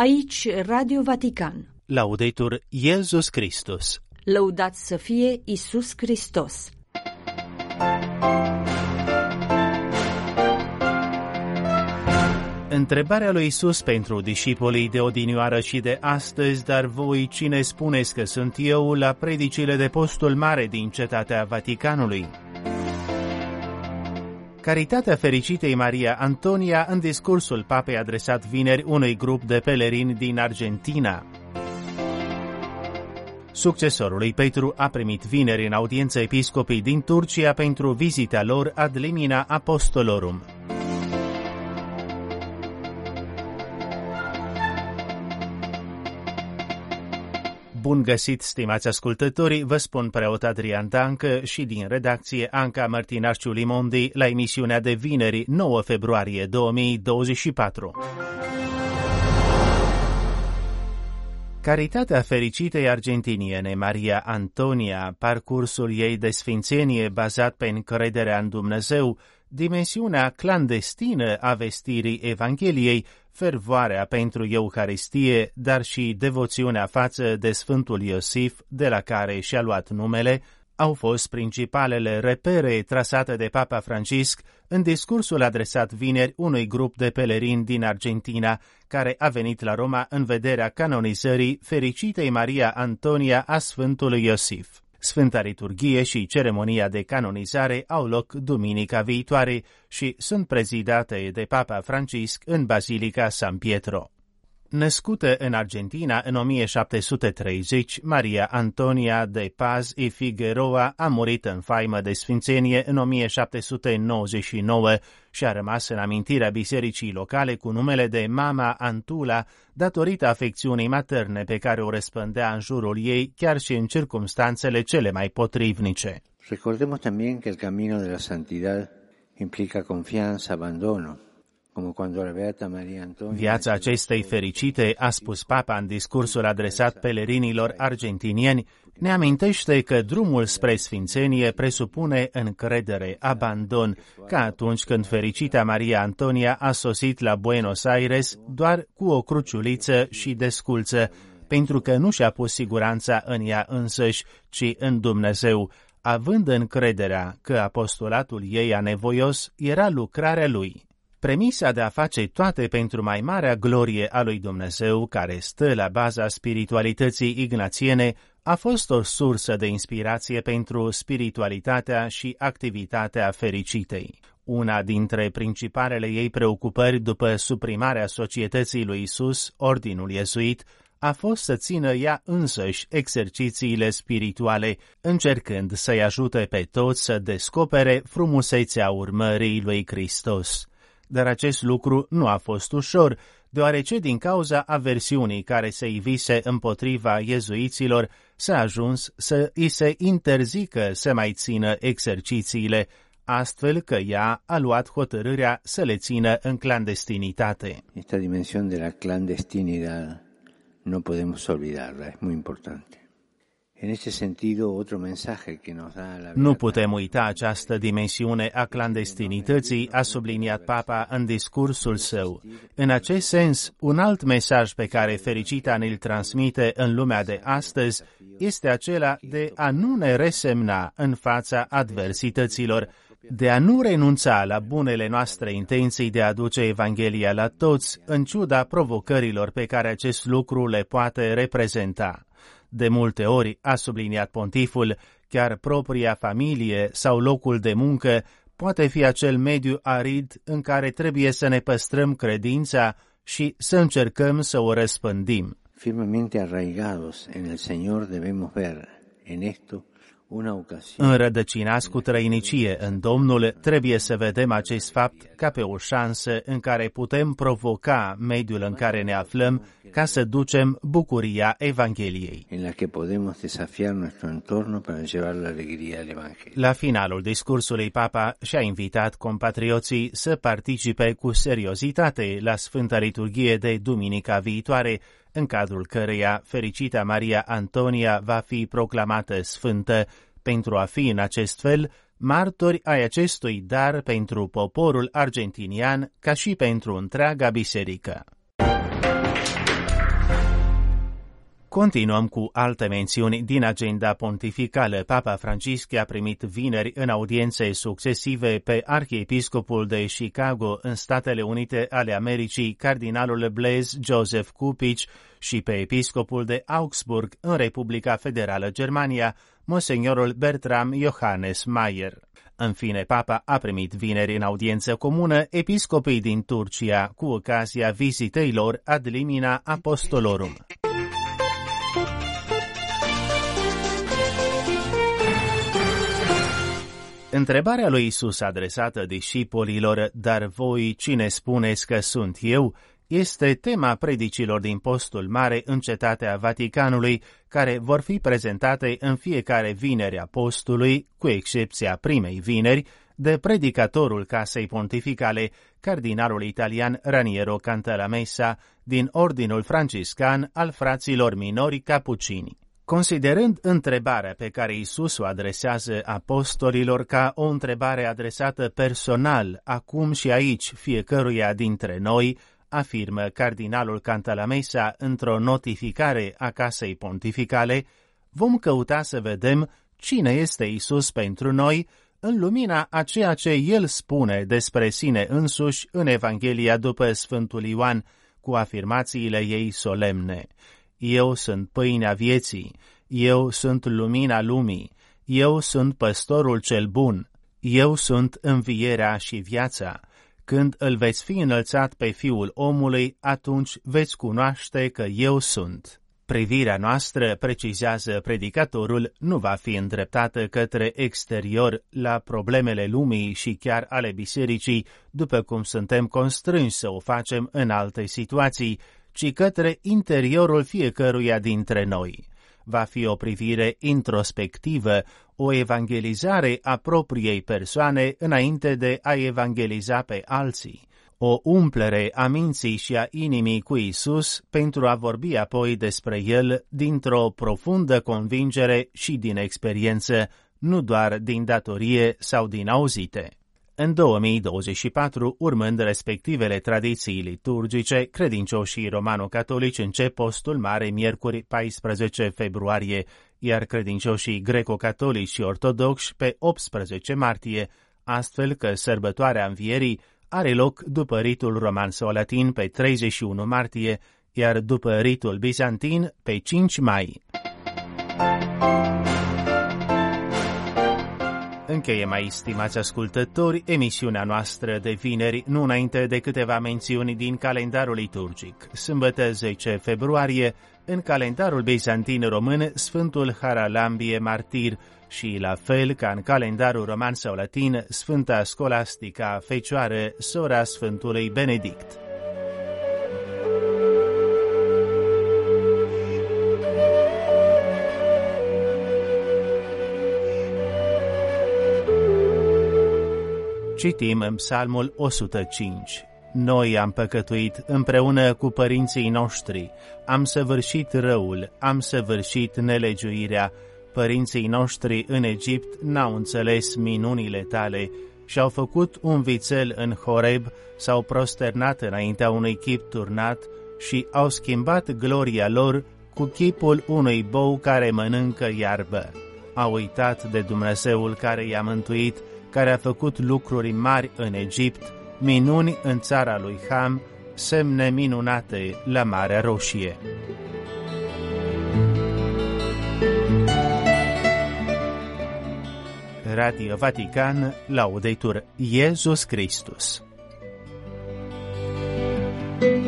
Aici Radio Vatican. Laudetur Iesus Christus. Lăudat să fie Isus Hristos. Întrebarea lui Isus pentru discipolii de odinioară și de astăzi, dar voi cine spuneți că sunt eu la predicile de postul mare din cetatea Vaticanului? Caritatea fericitei Maria Antonia în discursul papei adresat vineri unui grup de pelerini din Argentina. Succesorul lui Petru a primit vineri în audiență episcopii din Turcia pentru vizita lor ad limina apostolorum. Bun găsit, stimați ascultători, vă spun preot Adrian Dancă și din redacție Anca Martinașciu Limondi la emisiunea de vineri 9 februarie 2024. Caritatea fericitei argentiniene Maria Antonia, parcursul ei de sfințenie bazat pe încrederea în Dumnezeu, dimensiunea clandestină a vestirii Evangheliei, fervoarea pentru Euharistie, dar și devoțiunea față de Sfântul Iosif, de la care și-a luat numele, au fost principalele repere trasate de Papa Francisc în discursul adresat vineri unui grup de pelerini din Argentina, care a venit la Roma în vederea canonizării fericitei Maria Antonia a Sfântului Iosif. Sfânta liturghie și ceremonia de canonizare au loc duminica viitoare și sunt prezidate de Papa Francisc în Basilica San Pietro. Născută în Argentina în 1730, Maria Antonia de Paz y Figueroa a murit în faimă de sfințenie în 1799 și a rămas în amintirea bisericii locale cu numele de Mama Antula, datorită afecțiunii materne pe care o răspândea în jurul ei, chiar și în circumstanțele cele mai potrivnice. Recordemos también que el camino de la santidad implica confianza, abandono, Viața acestei fericite, a spus papa în discursul adresat pelerinilor argentinieni, ne amintește că drumul spre sfințenie presupune încredere, abandon, ca atunci când fericita Maria Antonia a sosit la Buenos Aires doar cu o cruciuliță și desculță, pentru că nu și-a pus siguranța în ea însăși, ci în Dumnezeu, având încrederea că apostolatul ei anevoios era lucrarea lui. Premisa de a face toate pentru mai marea glorie a lui Dumnezeu, care stă la baza spiritualității ignațiene, a fost o sursă de inspirație pentru spiritualitatea și activitatea fericitei. Una dintre principalele ei preocupări după suprimarea societății lui Isus, ordinul iezuit, a fost să țină ea însăși exercițiile spirituale, încercând să-i ajute pe toți să descopere frumusețea urmării lui Hristos dar acest lucru nu a fost ușor, deoarece din cauza aversiunii care se ivise împotriva iezuiților, s-a ajuns să îi se interzică să mai țină exercițiile, astfel că ea a luat hotărârea să le țină în clandestinitate. Esta dimensión de la clandestinidad no podemos olvidarla, es muy importante. Nu putem uita această dimensiune a clandestinității, a subliniat Papa în discursul său. În acest sens, un alt mesaj pe care fericita ne-l transmite în lumea de astăzi este acela de a nu ne resemna în fața adversităților, de a nu renunța la bunele noastre intenții de a aduce Evanghelia la toți, în ciuda provocărilor pe care acest lucru le poate reprezenta. De multe ori, a subliniat pontiful, chiar propria familie sau locul de muncă poate fi acel mediu arid în care trebuie să ne păstrăm credința și să încercăm să o răspândim. Firmemente arraigados en el Señor debemos ver en esto Înrădăcinați cu trăinicie în Domnul, trebuie să vedem acest fapt ca pe o șansă în care putem provoca mediul în care ne aflăm ca să ducem bucuria Evangheliei. La finalul discursului, Papa și-a invitat compatrioții să participe cu seriozitate la Sfânta Liturghie de duminica viitoare, în cadrul căreia fericita Maria Antonia va fi proclamată sfântă pentru a fi în acest fel martori ai acestui dar pentru poporul argentinian ca și pentru întreaga biserică. Continuăm cu alte mențiuni din agenda pontificală. Papa Francisc a primit vineri în audiențe succesive pe arhiepiscopul de Chicago în Statele Unite ale Americii, cardinalul Blaise Joseph Cupici, și pe episcopul de Augsburg în Republica Federală Germania, monsignorul Bertram Johannes Mayer. În fine, papa a primit vineri în audiență comună episcopii din Turcia cu ocazia vizitei lor ad limina apostolorum. Întrebarea lui Isus adresată discipolilor, dar voi cine spuneți că sunt eu, este tema predicilor din postul mare în cetatea Vaticanului, care vor fi prezentate în fiecare vineri a postului, cu excepția primei vineri, de predicatorul Casei Pontificale, cardinalul italian Raniero Cantalamessa, din Ordinul Franciscan al fraților minori Capucini. Considerând întrebarea pe care Isus o adresează apostolilor ca o întrebare adresată personal, acum și aici, fiecăruia dintre noi, afirmă cardinalul Cantalamesa într-o notificare a Casei Pontificale, vom căuta să vedem cine este Isus pentru noi în lumina a ceea ce el spune despre sine însuși în Evanghelia după Sfântul Ioan, cu afirmațiile ei solemne. Eu sunt pâinea vieții, eu sunt lumina lumii, eu sunt păstorul cel bun, eu sunt învierea și viața. Când îl veți fi înălțat pe Fiul omului, atunci veți cunoaște că eu sunt. Privirea noastră, precizează predicatorul, nu va fi îndreptată către exterior la problemele lumii și chiar ale bisericii, după cum suntem constrânși să o facem în alte situații, ci către interiorul fiecăruia dintre noi. Va fi o privire introspectivă, o evangelizare a propriei persoane înainte de a evangeliza pe alții, o umplere a minții și a inimii cu Isus pentru a vorbi apoi despre El dintr-o profundă convingere și din experiență, nu doar din datorie sau din auzite. În 2024, urmând respectivele tradiții liturgice, credincioșii romano-catolici încep postul mare miercuri 14 februarie, iar credincioșii greco-catolici și ortodoxi pe 18 martie, astfel că sărbătoarea învierii are loc după ritul roman sau latin pe 31 martie, iar după ritul bizantin pe 5 mai. Încheie mai stimați ascultători emisiunea noastră de vineri, nu înainte de câteva mențiuni din calendarul liturgic. Sâmbătă 10 februarie, în calendarul bizantin român, Sfântul Haralambie Martir și la fel ca în calendarul roman sau latin, Sfânta Scolastica Fecioară, sora Sfântului Benedict. Citim în Psalmul 105. Noi am păcătuit împreună cu părinții noștri, am săvârșit răul, am săvârșit nelegiuirea, părinții noștri în Egipt n-au înțeles minunile tale și-au făcut un vițel în Horeb, s-au prosternat înaintea unui chip turnat și au schimbat gloria lor cu chipul unui bou care mănâncă iarbă. Au uitat de Dumnezeul care i-a mântuit care a făcut lucruri mari în Egipt, minuni în țara lui Ham, semne minunate la Marea Roșie. Radio Vatican, Laudetur Iesus Christus. thank you